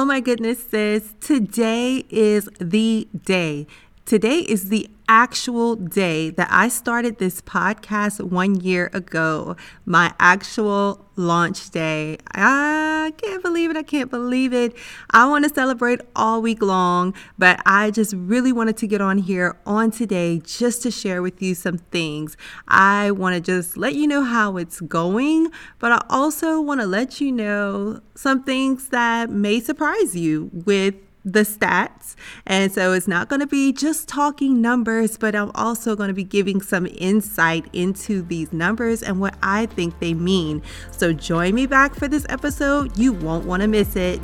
Oh my goodness, sis. Today is the day. Today is the actual day that I started this podcast one year ago, my actual launch day. I can't believe it. I can't believe it. I want to celebrate all week long, but I just really wanted to get on here on today just to share with you some things. I want to just let you know how it's going, but I also want to let you know some things that may surprise you with the stats. And so it's not going to be just talking numbers, but I'm also going to be giving some insight into these numbers and what I think they mean. So join me back for this episode. You won't want to miss it.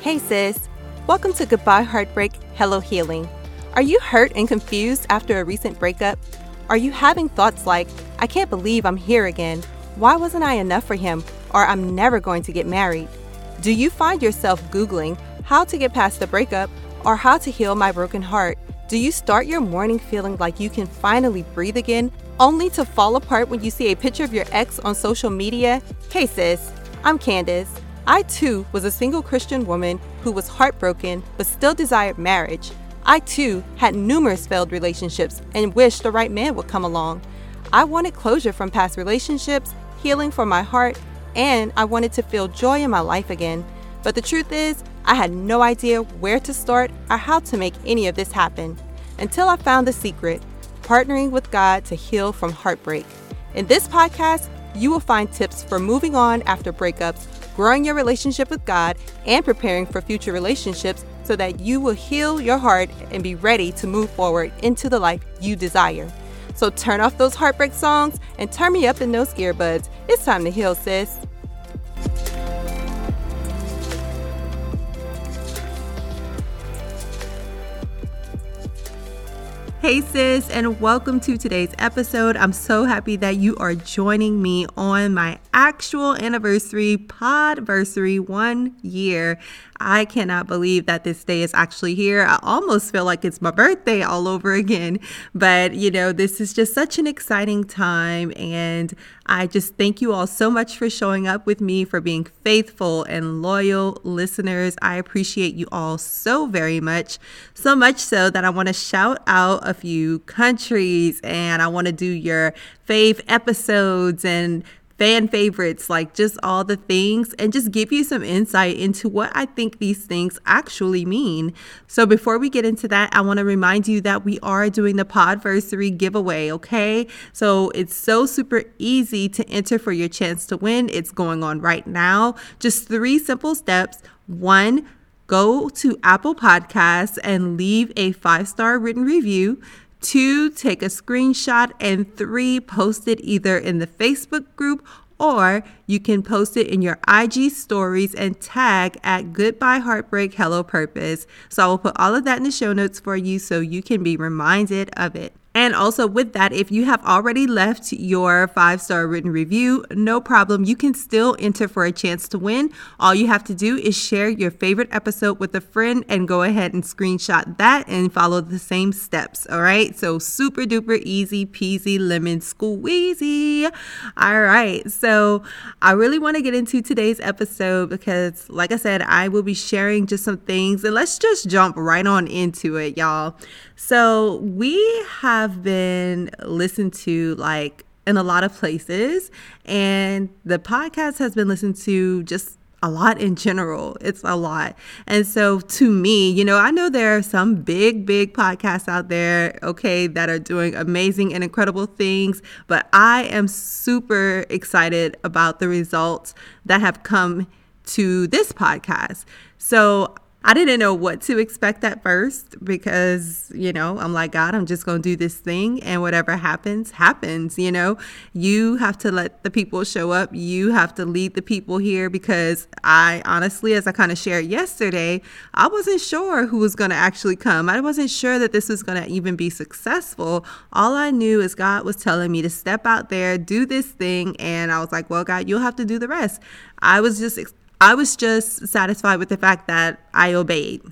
Hey, sis. Welcome to Goodbye Heartbreak, Hello Healing. Are you hurt and confused after a recent breakup? Are you having thoughts like, I can't believe I'm here again? Why wasn't I enough for him? Or I'm never going to get married? Do you find yourself Googling how to get past the breakup or how to heal my broken heart? Do you start your morning feeling like you can finally breathe again, only to fall apart when you see a picture of your ex on social media? Hey sis, I'm Candace. I too was a single Christian woman who was heartbroken but still desired marriage. I too had numerous failed relationships and wished the right man would come along. I wanted closure from past relationships healing for my heart, and I wanted to feel joy in my life again. But the truth is, I had no idea where to start or how to make any of this happen until I found the secret partnering with God to heal from heartbreak. In this podcast, you will find tips for moving on after breakups, growing your relationship with God, and preparing for future relationships so that you will heal your heart and be ready to move forward into the life you desire. So turn off those heartbreak songs and turn me up in those earbuds. It's time to heal, sis. Hey, sis, and welcome to today's episode. I'm so happy that you are joining me on my actual anniversary, podversary, one year. I cannot believe that this day is actually here. I almost feel like it's my birthday all over again. But, you know, this is just such an exciting time. And I just thank you all so much for showing up with me, for being faithful and loyal listeners. I appreciate you all so very much. So much so that I want to shout out a few countries and I want to do your fave episodes and fan favorites, like just all the things, and just give you some insight into what I think these things actually mean. So before we get into that, I want to remind you that we are doing the Podversary giveaway, okay? So it's so super easy to enter for your chance to win. It's going on right now. Just three simple steps. One, go to Apple Podcasts and leave a five star written review. Two, take a screenshot. And three, post it either in the Facebook group or you can post it in your IG stories and tag at Goodbye Heartbreak Hello Purpose. So I will put all of that in the show notes for you so you can be reminded of it. And also, with that, if you have already left your five star written review, no problem. You can still enter for a chance to win. All you have to do is share your favorite episode with a friend and go ahead and screenshot that and follow the same steps. All right. So, super duper easy peasy lemon squeezy. All right. So, I really want to get into today's episode because, like I said, I will be sharing just some things and let's just jump right on into it, y'all. So, we have been listened to like in a lot of places, and the podcast has been listened to just a lot in general. It's a lot. And so to me, you know, I know there are some big, big podcasts out there, okay, that are doing amazing and incredible things, but I am super excited about the results that have come to this podcast. So I didn't know what to expect at first because, you know, I'm like, God, I'm just going to do this thing and whatever happens, happens. You know, you have to let the people show up. You have to lead the people here because I honestly, as I kind of shared yesterday, I wasn't sure who was going to actually come. I wasn't sure that this was going to even be successful. All I knew is God was telling me to step out there, do this thing. And I was like, well, God, you'll have to do the rest. I was just I was just satisfied with the fact that I obeyed.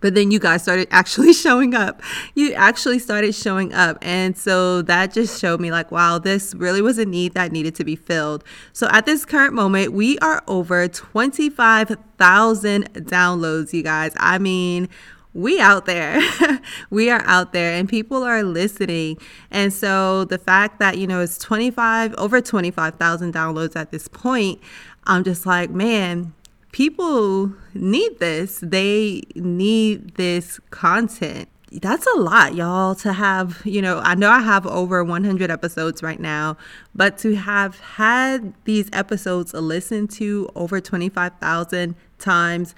but then you guys started actually showing up. You actually started showing up. And so that just showed me, like, wow, this really was a need that needed to be filled. So at this current moment, we are over 25,000 downloads, you guys. I mean, we out there we are out there and people are listening and so the fact that you know it's 25 over 25,000 downloads at this point i'm just like man people need this. They need this content. That's a lot, y'all, to have, you know, I know I have over 100 episodes right now, but to have had these episodes listened to over 25,000 times,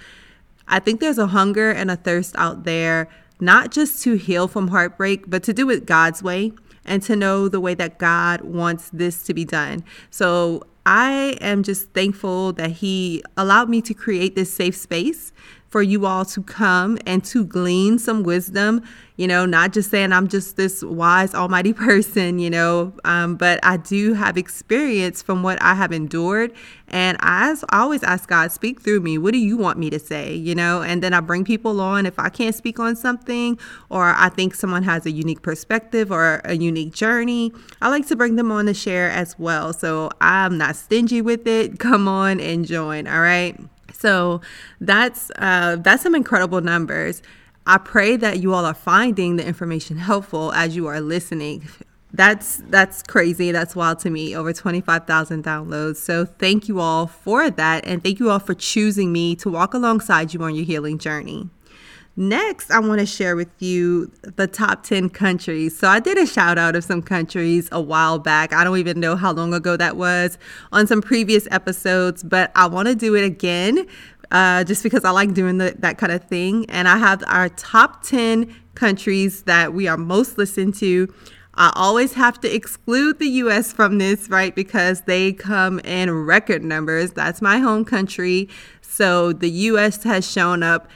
I think there's a hunger and a thirst out there, not just to heal from heartbreak, but to do it God's way and to know the way that God wants this to be done. So I am just thankful that He allowed me to create this safe space for you all to come and to glean some wisdom, you know, not just saying I'm just this wise, almighty person, you know, um, but I do have experience from what I have endured. And I, I always ask God, speak through me. What do you want me to say, you know? And then I bring people on if I can't speak on something or I think someone has a unique perspective or a unique journey, I like to bring them on to share as well. So I'm not stingy with it. Come on and join, all right? So that's uh, that's some incredible numbers. I pray that you all are finding the information helpful as you are listening. That's that's crazy. That's wild to me. Over 25,000 downloads. So thank you all for that and thank you all for choosing me to walk alongside you on your healing journey. Next, I want to share with you the top 10 countries. So, I did a shout out of some countries a while back. I don't even know how long ago that was on some previous episodes, but I want to do it again uh, just because I like doing the, that kind of thing. And I have our top 10 countries that we are most listened to. I always have to exclude the US from this, right? Because they come in record numbers. That's my home country. So the US has shown up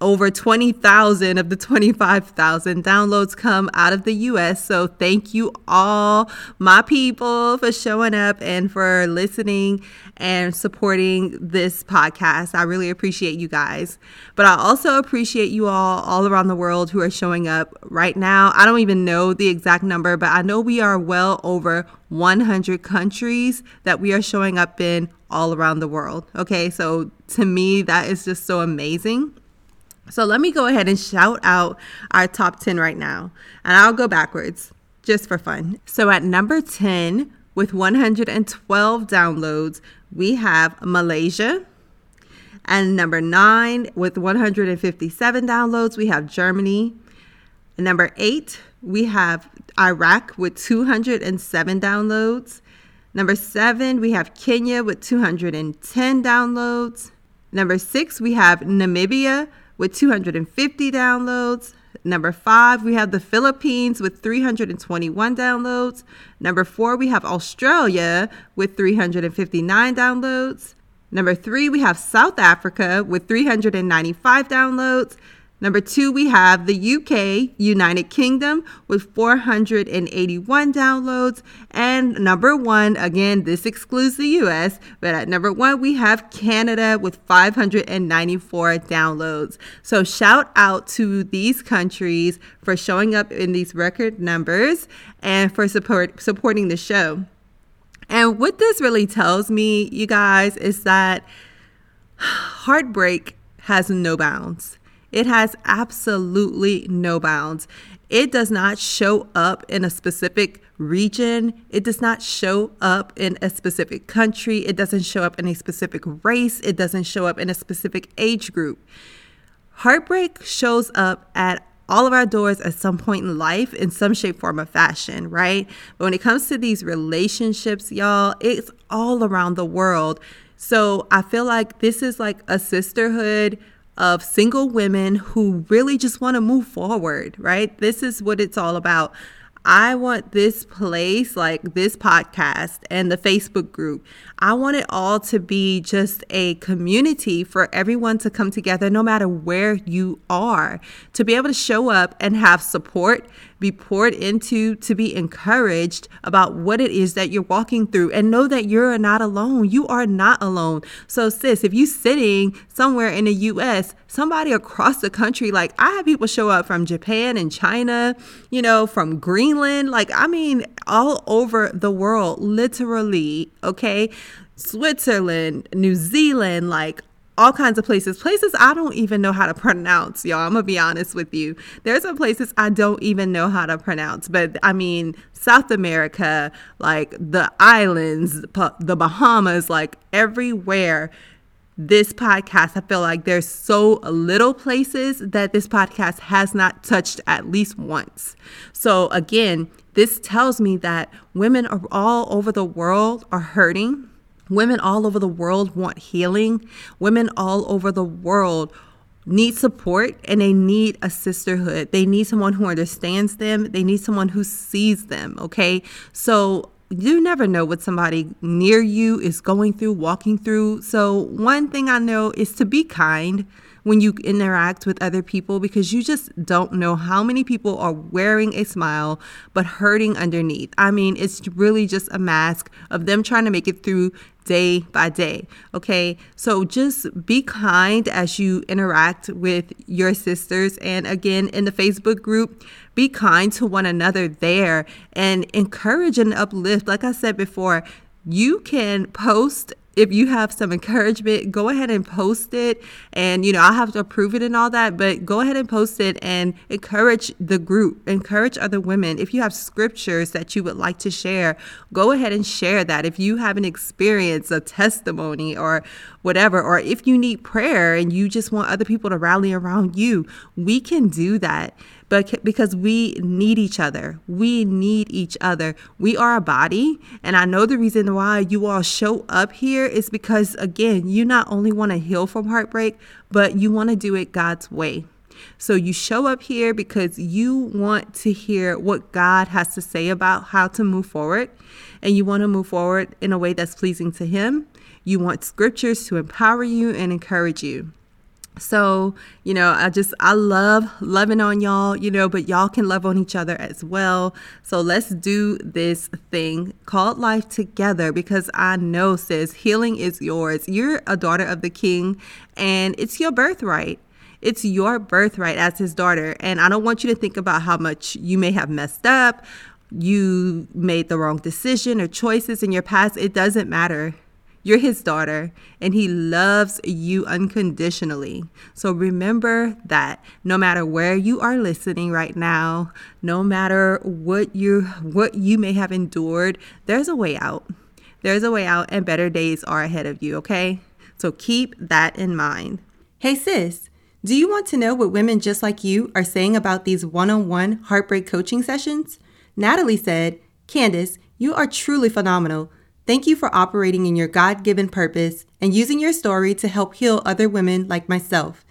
over 20,000 of the 25,000 downloads come out of the US. So thank you all, my people, for showing up and for listening and supporting this podcast. I really appreciate you guys. But I also appreciate you all all around the world who are showing up right now. I don't even know the exact number, but I know we are well over 100 countries that we are showing up in all around the world. Okay, so to me, that is just so amazing. So let me go ahead and shout out our top 10 right now. And I'll go backwards just for fun. So at number 10, with 112 downloads, we have Malaysia. And number nine, with 157 downloads, we have Germany. Number eight, we have Iraq with 207 downloads. Number seven, we have Kenya with 210 downloads. Number six, we have Namibia with 250 downloads. Number five, we have the Philippines with 321 downloads. Number four, we have Australia with 359 downloads. Number three, we have South Africa with 395 downloads. Number two, we have the UK, United Kingdom, with 481 downloads. And number one, again, this excludes the US, but at number one, we have Canada with 594 downloads. So shout out to these countries for showing up in these record numbers and for support, supporting the show. And what this really tells me, you guys, is that heartbreak has no bounds. It has absolutely no bounds. It does not show up in a specific region. It does not show up in a specific country. It doesn't show up in a specific race. It doesn't show up in a specific age group. Heartbreak shows up at all of our doors at some point in life in some shape, form, or fashion, right? But when it comes to these relationships, y'all, it's all around the world. So I feel like this is like a sisterhood of single women who really just want to move forward, right? This is what it's all about. I want this place, like this podcast and the Facebook group, I want it all to be just a community for everyone to come together, no matter where you are, to be able to show up and have support, be poured into, to be encouraged about what it is that you're walking through, and know that you're not alone. You are not alone. So, sis, if you're sitting somewhere in the US, somebody across the country. Like I have people show up from Japan and China, you know, from Greenland, like I mean, all over the world, literally, okay? Switzerland, New Zealand, like all kinds of places, places I don't even know how to pronounce, y'all. I'm gonna be honest with you. There's some places I don't even know how to pronounce, but I mean, South America, like the islands, the Bahamas, like everywhere. This podcast, I feel like there's so little places that this podcast has not touched at least once. So, again, this tells me that women are all over the world are hurting Women all over the world want healing. Women all over the world need support and they need a sisterhood. They need someone who understands them. They need someone who sees them. Okay. So you never know what somebody near you is going through, walking through. So, one thing I know is to be kind when you interact with other people because you just don't know how many people are wearing a smile but hurting underneath. I mean, it's really just a mask of them trying to make it through day by day. Okay. So just be kind as you interact with your sisters. And again, in the Facebook group, be kind to one another there and encourage and uplift. Like I said before, you can post if you have some encouragement, go ahead and post it. And, you know, I'll have to approve it and all that, but go ahead and post it and encourage the group, encourage other women. If you have scriptures that you would like to share, go ahead and share that. If you have an experience, a testimony, or whatever, or if you need prayer and you just want other people to rally around you, we can do that but because we need each other. We need each other. We are a body. And I know the reason why you all show up here is because, again, you not only want to heal from heartbreak, but you want to do it God's way. So you show up here because you want to hear what God has to say about how to move forward. And you want to move forward in a way that's pleasing to Him. You want scriptures to empower you and encourage you. So, you know, I just, I love loving on y'all, you know, but y'all can love on each other as well. So let's do this thing called life together because I know, sis, healing is yours. You're a daughter of the king and it's your birthright. It's your birthright as his daughter. And I don't want you to think about how much you may have messed up, you made the wrong decision or choices in your past. It doesn't matter you're his daughter, and he loves you unconditionally. So remember that no matter where you are listening right now, no matter what you what you may have endured, there's a way out. There's a way out and better days are ahead of you, okay? So keep that in mind. Hey sis, do you want to know what women just like you are saying about these one-on-one heartbreak coaching sessions? Natalie said, "Candace, you are truly phenomenal." Thank you for operating in your God given purpose and using your story to help heal other women like myself.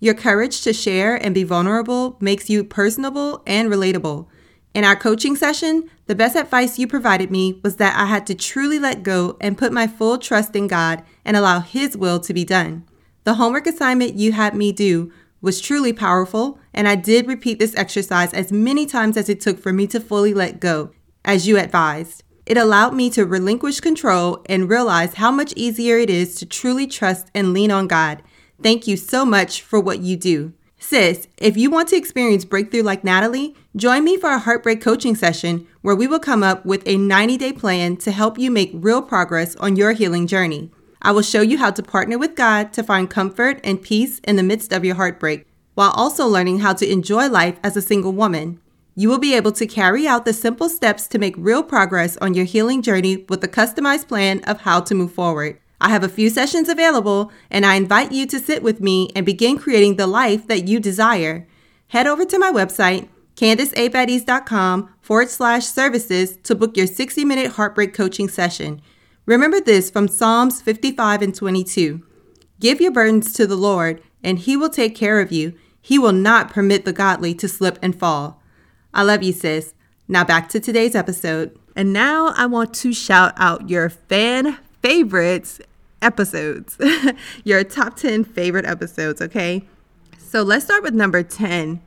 Your courage to share and be vulnerable makes you personable and relatable. In our coaching session, the best advice you provided me was that I had to truly let go and put my full trust in God and allow His will to be done. The homework assignment you had me do was truly powerful, and I did repeat this exercise as many times as it took for me to fully let go, as you advised. It allowed me to relinquish control and realize how much easier it is to truly trust and lean on God. Thank you so much for what you do. Sis, if you want to experience breakthrough like Natalie, join me for a heartbreak coaching session where we will come up with a 90 day plan to help you make real progress on your healing journey. I will show you how to partner with God to find comfort and peace in the midst of your heartbreak, while also learning how to enjoy life as a single woman. You will be able to carry out the simple steps to make real progress on your healing journey with a customized plan of how to move forward. I have a few sessions available, and I invite you to sit with me and begin creating the life that you desire. Head over to my website, candiceabaddies.com forward slash services to book your 60 minute heartbreak coaching session. Remember this from Psalms 55 and 22 Give your burdens to the Lord, and he will take care of you. He will not permit the godly to slip and fall. I love you, sis. Now back to today's episode. And now I want to shout out your fan favorites episodes, your top 10 favorite episodes, okay? So let's start with number 10.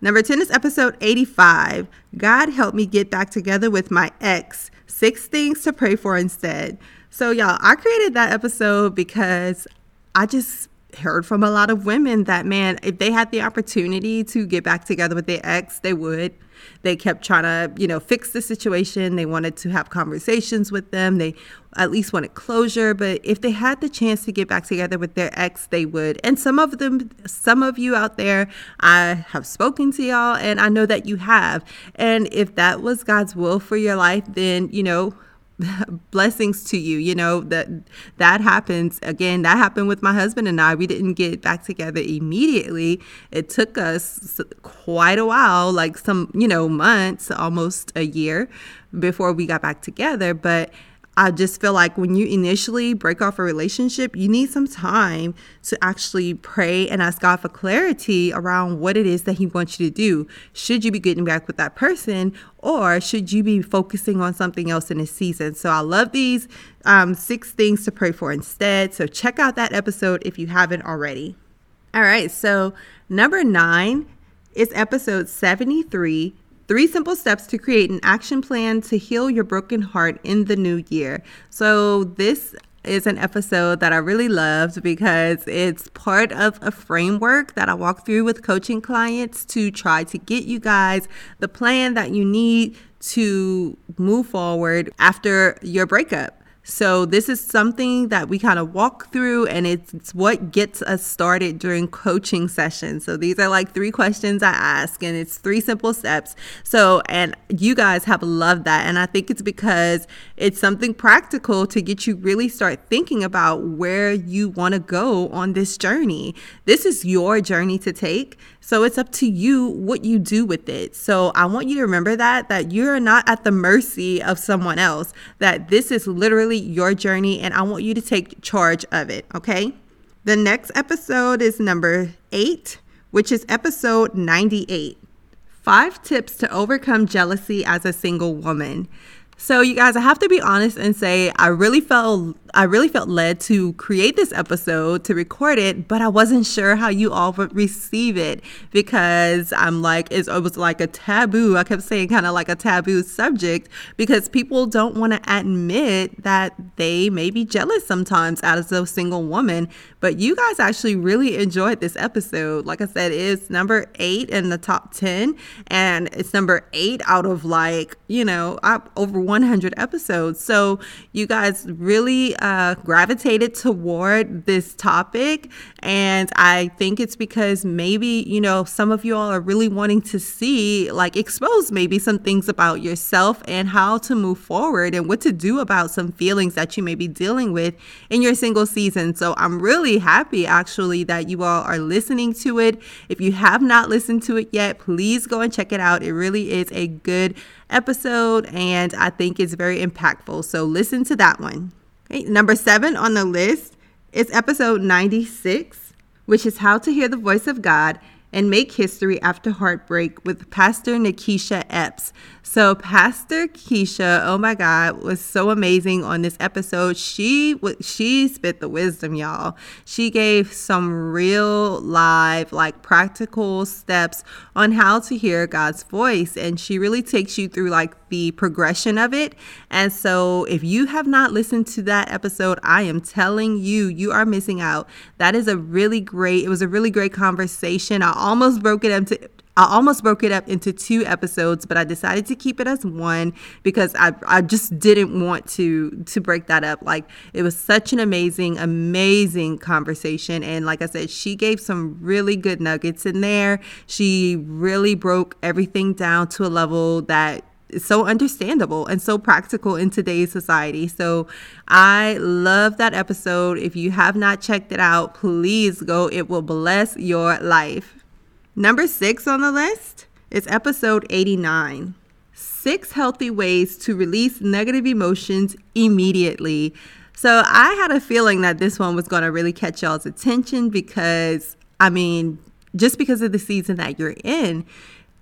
Number 10 is episode 85. God help me get back together with my ex. Six things to pray for instead. So, y'all, I created that episode because I just heard from a lot of women that man, if they had the opportunity to get back together with their ex, they would. They kept trying to, you know, fix the situation. They wanted to have conversations with them. They at least wanted closure. But if they had the chance to get back together with their ex, they would. And some of them, some of you out there, I have spoken to y'all and I know that you have. And if that was God's will for your life, then, you know, blessings to you. You know that that happens again that happened with my husband and I. We didn't get back together immediately. It took us quite a while like some you know months almost a year before we got back together but I just feel like when you initially break off a relationship, you need some time to actually pray and ask God for clarity around what it is that He wants you to do. Should you be getting back with that person, or should you be focusing on something else in this season? So I love these um, six things to pray for instead. So check out that episode if you haven't already. All right, so number nine is episode 73 Three simple steps to create an action plan to heal your broken heart in the new year. So, this is an episode that I really loved because it's part of a framework that I walk through with coaching clients to try to get you guys the plan that you need to move forward after your breakup. So, this is something that we kind of walk through, and it's, it's, what gets us started during coaching sessions. So, these are like three questions I ask, and it's three simple steps. So, and you guys have loved that. And I think it's because it's something practical to get you really start thinking about where you want to go on this journey. This is your journey to take. So it's up to you what you do with it. So I want you to remember that that you're not at the mercy of someone else. That this is literally your journey and I want you to take charge of it, okay? The next episode is number 8, which is episode 98. 5 tips to overcome jealousy as a single woman. So you guys, I have to be honest and say I really felt I really felt led to create this episode to record it, but I wasn't sure how you all would receive it because I'm like it was like a taboo. I kept saying kind of like a taboo subject because people don't want to admit that they may be jealous sometimes as a single woman. But you guys actually really enjoyed this episode. Like I said, it's number eight in the top ten, and it's number eight out of like you know over 100 episodes. So you guys really uh, gravitated toward this topic. And I think it's because maybe, you know, some of you all are really wanting to see, like, expose maybe some things about yourself and how to move forward and what to do about some feelings that you may be dealing with in your single season. So I'm really happy actually that you all are listening to it. If you have not listened to it yet, please go and check it out. It really is a good episode and I think it's very impactful. So listen to that one. Okay, number seven on the list is episode 96, which is How to Hear the Voice of God and Make History After Heartbreak with Pastor Nikisha Epps. So Pastor Keisha, oh my God, was so amazing on this episode. She she spit the wisdom, y'all. She gave some real live, like practical steps on how to hear God's voice, and she really takes you through like the progression of it. And so, if you have not listened to that episode, I am telling you, you are missing out. That is a really great. It was a really great conversation. I almost broke it into I almost broke it up into two episodes, but I decided to keep it as one because I, I just didn't want to to break that up. Like it was such an amazing, amazing conversation. And like I said, she gave some really good nuggets in there. She really broke everything down to a level that so understandable and so practical in today's society. So I love that episode. If you have not checked it out, please go. It will bless your life. Number six on the list is episode 89 Six Healthy Ways to Release Negative Emotions Immediately. So I had a feeling that this one was going to really catch y'all's attention because, I mean, just because of the season that you're in,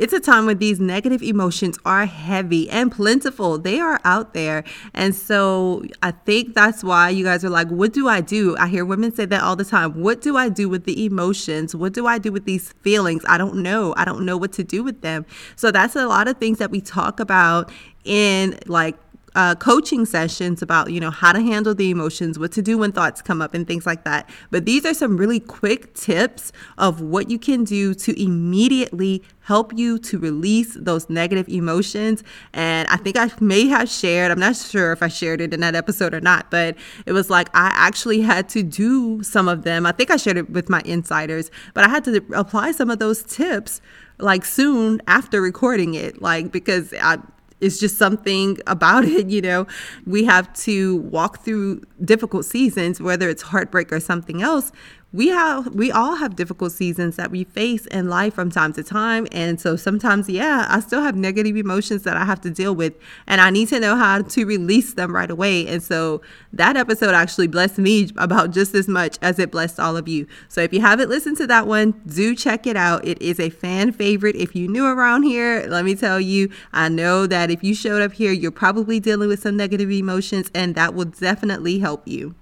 it's a time when these negative emotions are heavy and plentiful. They are out there. And so I think that's why you guys are like, what do I do? I hear women say that all the time. What do I do with the emotions? What do I do with these feelings? I don't know. I don't know what to do with them. So that's a lot of things that we talk about in like uh, coaching sessions about you know how to handle the emotions what to do when thoughts come up and things like that. But these are some really quick tips of what you can do to immediately help you to release those negative emotions. And i think i may have shared i'm not sure if i shared it in that episode or not but it was like i actually had to do some of them. I think i shared it with my insiders but i had to apply some of those tips like soon after recording it like because I, it's just something about it, you know. We have to walk through difficult seasons, whether it's heartbreak or something else we have we all have difficult seasons that we face in life from time to time. And so sometimes yeah i still have negative emotions that i have to deal with and i need to know how to release them right away. And so that episode actually blessed me about just as much as it blessed all of you. So if you haven't listened to that one do check it out. It is a fan favorite. If you new around here let me tell you i know that if you showed up here you're probably dealing with some negative emotions and that will definitely help you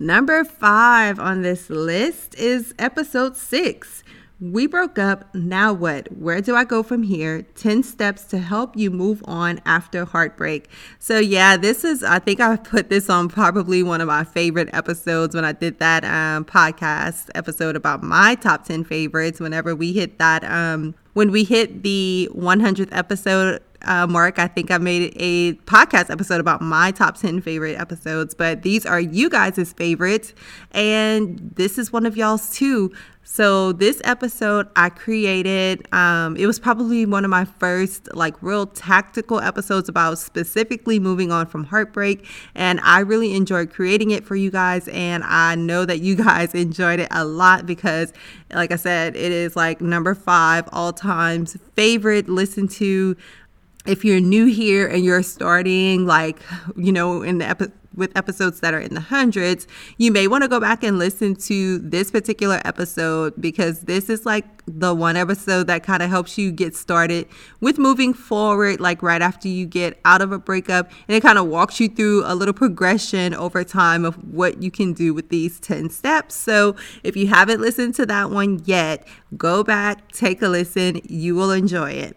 Number five on this list is episode six. We broke up. Now what? Where do I go from here? 10 steps to help you move on after heartbreak. So, yeah, this is, I think I put this on probably one of my favorite episodes when I did that um, podcast episode about my top 10 favorites. Whenever we hit that, um, when we hit the 100th episode uh, mark, I think I made a podcast episode about my top 10 favorite episodes, but these are you guys' favorites. And this is one of y'all's too. So this episode I created, um, it was probably one of my first like real tactical episodes about specifically moving on from heartbreak. And I really enjoyed creating it for you guys. And I know that you guys enjoyed it a lot because like I said, it is like number five all times favorite listen to if you're new here and you're starting like you know in the epi- with episodes that are in the hundreds you may want to go back and listen to this particular episode because this is like the one episode that kind of helps you get started with moving forward like right after you get out of a breakup and it kind of walks you through a little progression over time of what you can do with these 10 steps. So if you haven't listened to that one yet go back take a listen you will enjoy it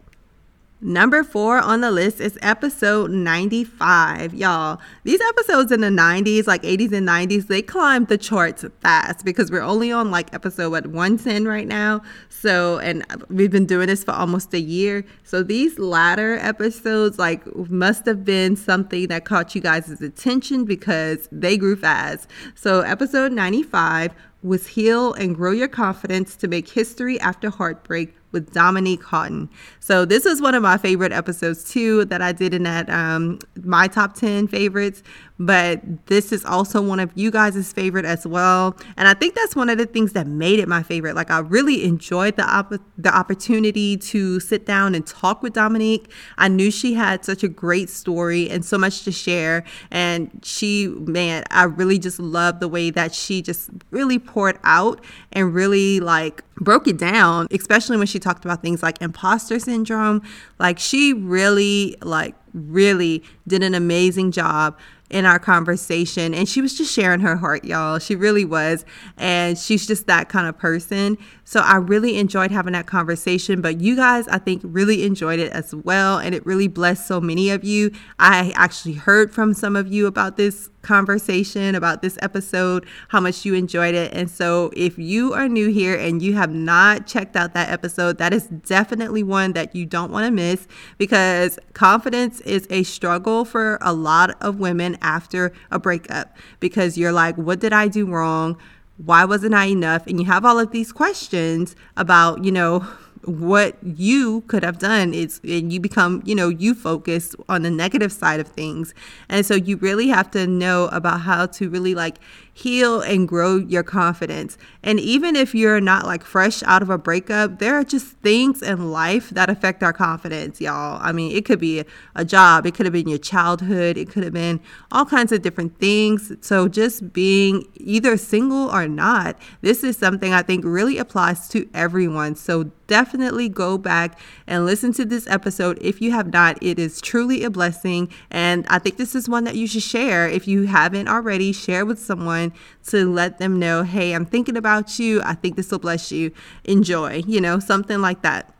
Number four on the list is episode 95. Y'all, these episodes in the 90s, like 80s and 90s, they climbed the charts fast because we're only on like episode what 110 right now. So, and we've been doing this for almost a year. So, these latter episodes, like, must have been something that caught you guys' attention because they grew fast. So, episode 95 was Heal and Grow Your Confidence to Make History After Heartbreak with Dominique Houghton. So this is one of my favorite episodes too that I did in that um, my top 10 favorites but this is also one of you guys' favorite as well. And I think that's one of the things that made it my favorite. Like I really enjoyed the op- the opportunity to sit down and talk with Dominique. I knew she had such a great story and so much to share. And she, man, I really just love the way that she just really poured out and really like broke it down, especially when she talked about things like imposter syndrome. Like she really like really did an amazing job in our conversation. And she was just sharing her heart, y'all. She really was. And she's just that kind of person. So I really enjoyed having that conversation. But you guys, I think, really enjoyed it as well. And it really blessed so many of you. I actually heard from some of you about this conversation, about this episode, how much you enjoyed it. And so if you are new here and you have not checked out that episode, that is definitely one that you don't want to miss because confidence is a struggle for a lot of women after a breakup because you're like, what did I do wrong? Why wasn't I enough? And you have all of these questions about, you know, what you could have done is and you become you know you focus on the negative side of things. And so you really have to know about how to really like heal and grow your confidence. And even if you're not like fresh out of a breakup, there are just things in life that affect our confidence, y'all. I mean, it could be a job, it could have been your childhood, it could have been all kinds of different things. So just being either single or not, this is something I think really applies to everyone. So definitely go back and listen to this episode if you have not. It is truly a blessing. And I think this is one that you should share. If you haven't already, share with someone someone to let them know, hey, I'm thinking about you. I think this will bless you. Enjoy, you know, something like that.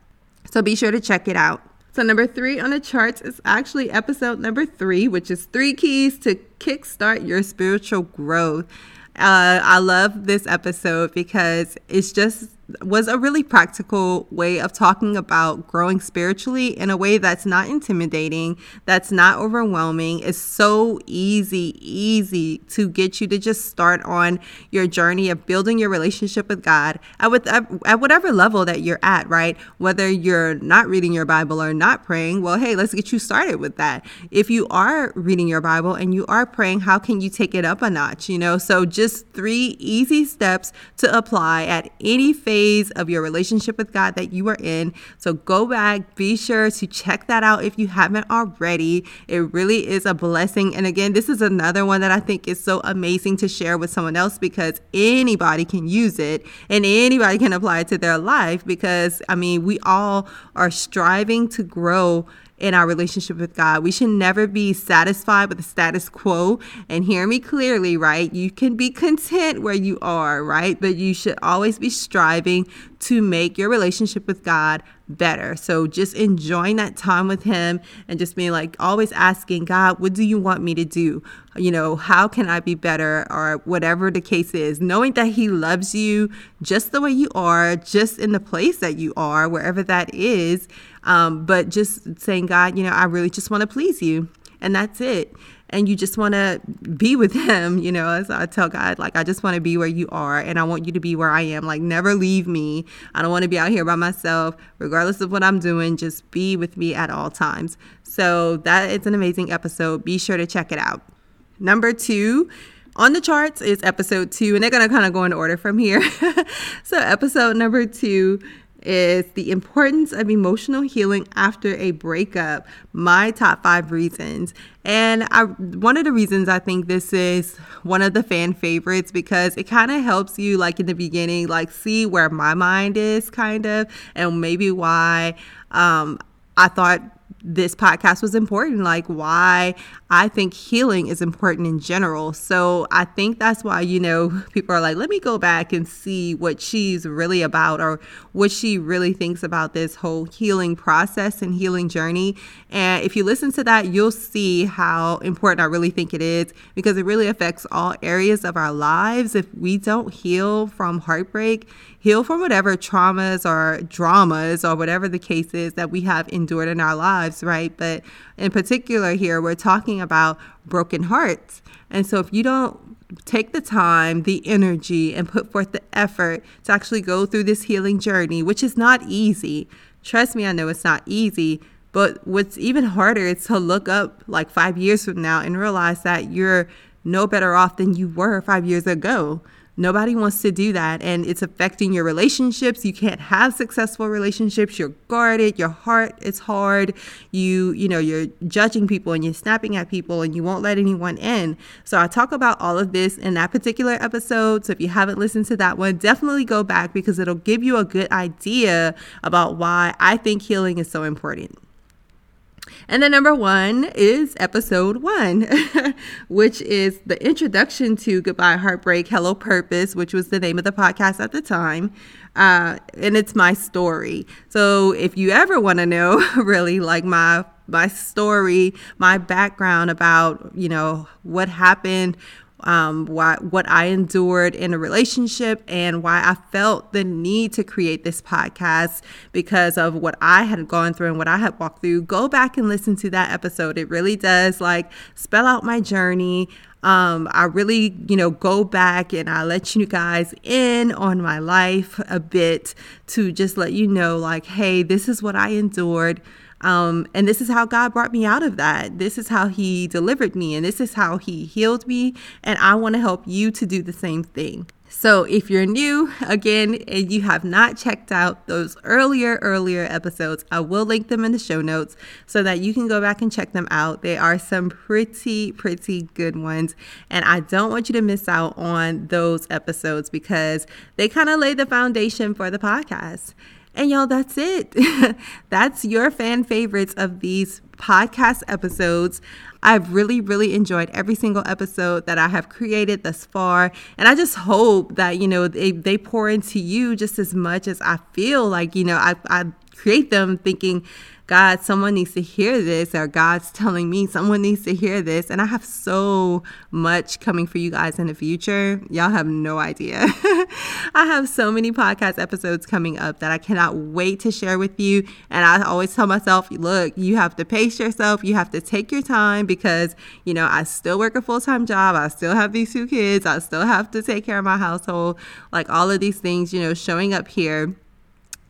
So be sure to check it out. So, number three on the charts is actually episode number three, which is three keys to kickstart your spiritual growth. Uh, I love this episode because it's just was a really practical way of talking about growing spiritually in a way that's not intimidating, that's not overwhelming. It's so easy, easy to get you to just start on your journey of building your relationship with God at, with, at whatever level that you're at, right? Whether you're not reading your Bible or not praying, well, hey, let's get you started with that. If you are reading your Bible and you are praying, how can you take it up a notch? You know, so just three easy steps to apply at any phase phase of your relationship with God that you are in. So go back, be sure to check that out if you haven't already. It really is a blessing. And again, this is another one that I think is so amazing to share with someone else because anybody can use it and anybody can apply it to their life because I mean, we all are striving to grow in our relationship with God. We should never be satisfied with the status quo. And hear me clearly, right? You can be content where you are, right? But you should always be striving to make your relationship with God better. So just enjoying that time with Him and just being like always asking God, what do you want me to do? You know, how can I be better or whatever the case is? Knowing that He loves you just the way you are, just in the place that you are, wherever that is. Um, but just saying, God, you know, I really just want to please you. And that's it and you just want to be with him, you know, as I tell God, like, I just want to be where you are and I want you to be where I am. Like, never leave me. I don't want to be out here by myself, regardless of what I'm doing. Just be with me at all times. So, that is an amazing episode. Be sure to check it out. Number two, on the charts is episode two, and they're to kind of go in order from here. so, episode number two is the importance of emotional healing after a breakup. My top five reasons. And I, one of the reasons I think this is one of the fan favorites because it kind of helps you, like in the beginning, like see where my mind is, kind of, and maybe why um, I thought this podcast was important, like why I think healing is important in general. So I think that's why, you know, people are like, let me go back and see what she's really about or what she really thinks about this whole healing process and healing journey. And if you listen to that, you'll see how important I really think it is because it really affects all areas of our lives. If we don't heal from heartbreak, heal from whatever traumas or dramas or whatever the case is that we have endured in our lives, right? But in particular, here, we're talking about broken hearts. And so if you don't take the time, the energy, and put forth the effort to actually go through this healing journey, which is not easy, trust me, I know it's not easy. But what's even harder is to look up like five years from now and realize that you're no better off than you were five years ago. Nobody wants to do that. And it's affecting your relationships. You can't have successful relationships. You're guarded. Your heart is hard. You, you know, you're judging people and you're snapping at people and you won't let anyone in. So I talk about all of this in that particular episode. So if you haven't listened to that one, definitely go back because it'll give you a good idea about why I think healing is so important. And then number one is episode one, which is the introduction to Goodbye Heartbreak, Hello Purpose, which was the name of the podcast at the time. Uh, and it's my story. So if you ever want to know really like my my story, my background about, you know, what happened um, why, what I endured in a relationship and why I felt the need to create this podcast because of what I had gone through and what I had walked through. Go back and listen to that episode. It really does like spell out my journey. Um, I really, you know, go back and I let you guys in on my life a bit to just let you know, like, hey, this is what I endured. Um, and this is how God brought me out of that. This is how He delivered me, and this is how He healed me. And I want to help you to do the same thing. So, if you're new again and you have not checked out those earlier, earlier episodes, I will link them in the show notes so that you can go back and check them out. They are some pretty, pretty good ones. And I don't want you to miss out on those episodes because they kind of lay the foundation for the podcast. And y'all, that's it. that's your fan favorites of these podcast episodes. I've really, really enjoyed every single episode that I have created thus far. And I just hope that, you know, they, they pour into you just as much as I feel like, you know, I, I create them thinking God, someone needs to hear this, or God's telling me someone needs to hear this. And I have so much coming for you guys in the future. Y'all have no idea. I have so many podcast episodes coming up that I cannot wait to share with you. And I always tell myself, look, you have to pace yourself, you have to take your time because, you know, I still work a full time job, I still have these two kids, I still have to take care of my household, like all of these things, you know, showing up here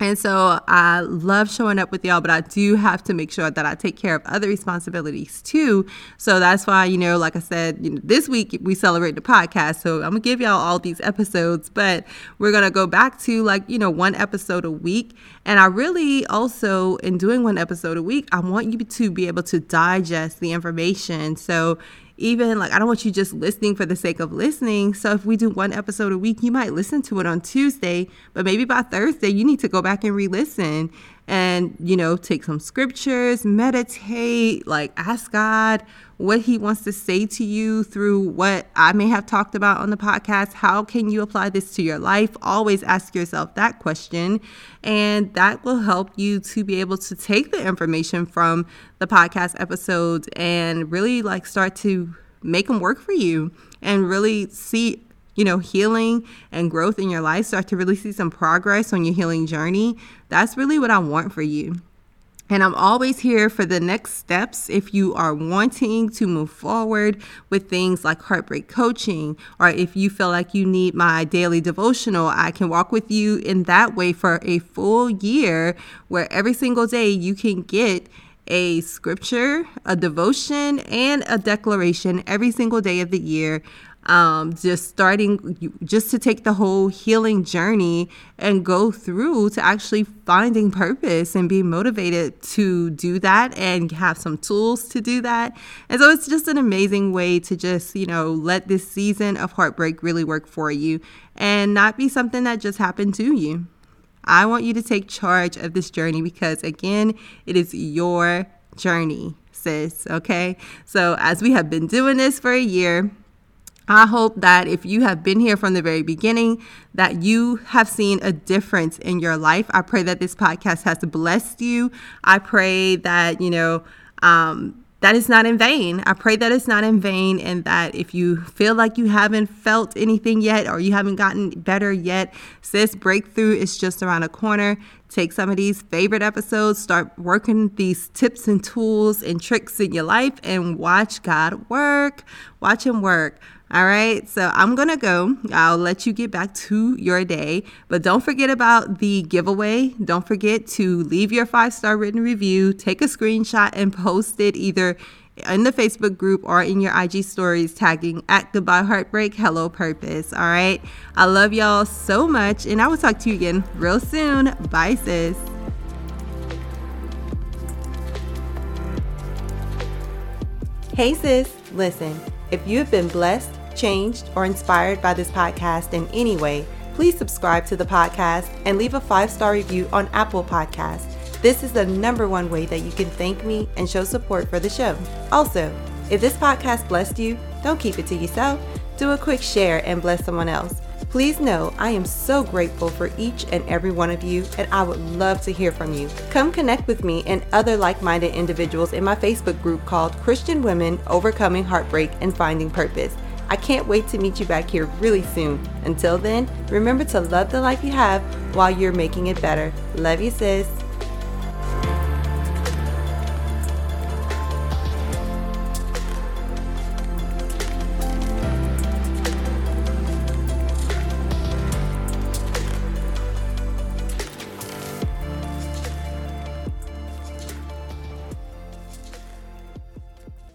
and so I love showing up with y'all, but I do have to make sure that I take care of other responsibilities too. So that's why, you know, like I said, you know, this week we celebrate the podcast. So I'm gonna give y'all all these episodes, but we're gonna go back to like, you know, one episode a week. And I really also, in doing one episode a week, I want you to be able to digest the information. So even like I don't want you just listening for the sake of listening. So if we do one episode a week, you might listen to it on Tuesday, but maybe by Thursday you need to go back and re-listen and you know take some scriptures, meditate, like ask God what he wants to say to you through what I may have talked about on the podcast. How can you apply this to your life? Always ask yourself that question. And that will help you to be able to take the information from the podcast episodes and really like start to make them work for you and really see you know, healing and growth in your life, start to really see some progress on your healing journey. That's really what I want for you. And I'm always here for the next steps if you are wanting to move forward with things like heartbreak coaching, or if you feel like you need my daily devotional, I can walk with you in that way for a full year where every single day you can get a scripture, a devotion, and a declaration every single day of the year um, just starting just to take the whole healing journey and go through to actually finding purpose and being motivated to do that and have some tools to do that. And so it's just an amazing way to just, you know, let this season of heartbreak really work for you and not be something that just happened to you. I want you to take charge of this journey because, again, it is your journey, sis. Okay. So, as we have been doing this for a year, I hope that if you have been here from the very beginning, that you have seen a difference in your life. I pray that this podcast has blessed you. I pray that, you know, um, that is not in vain. I pray that it's not in vain and that if you feel like you haven't felt anything yet or you haven't gotten better yet, sis, breakthrough is just around the corner. Take some of these favorite episodes, start working these tips and tools and tricks in your life and watch God work. Watch Him work. All right, so I'm gonna go. I'll let you get back to your day, but don't forget about the giveaway. Don't forget to leave your five star written review, take a screenshot, and post it either in the Facebook group or in your IG stories tagging at Goodbye Heartbreak Hello Purpose. All right, I love y'all so much, and I will talk to you again real soon. Bye, sis. Hey, sis, listen, if you have been blessed, changed, or inspired by this podcast in any way, please subscribe to the podcast and leave a five star review on Apple Podcasts. This is the number one way that you can thank me and show support for the show. Also, if this podcast blessed you, don't keep it to yourself. Do a quick share and bless someone else. Please know I am so grateful for each and every one of you, and I would love to hear from you. Come connect with me and other like minded individuals in my Facebook group called Christian Women Overcoming Heartbreak and Finding Purpose. I can't wait to meet you back here really soon. Until then, remember to love the life you have while you're making it better. Love you, sis.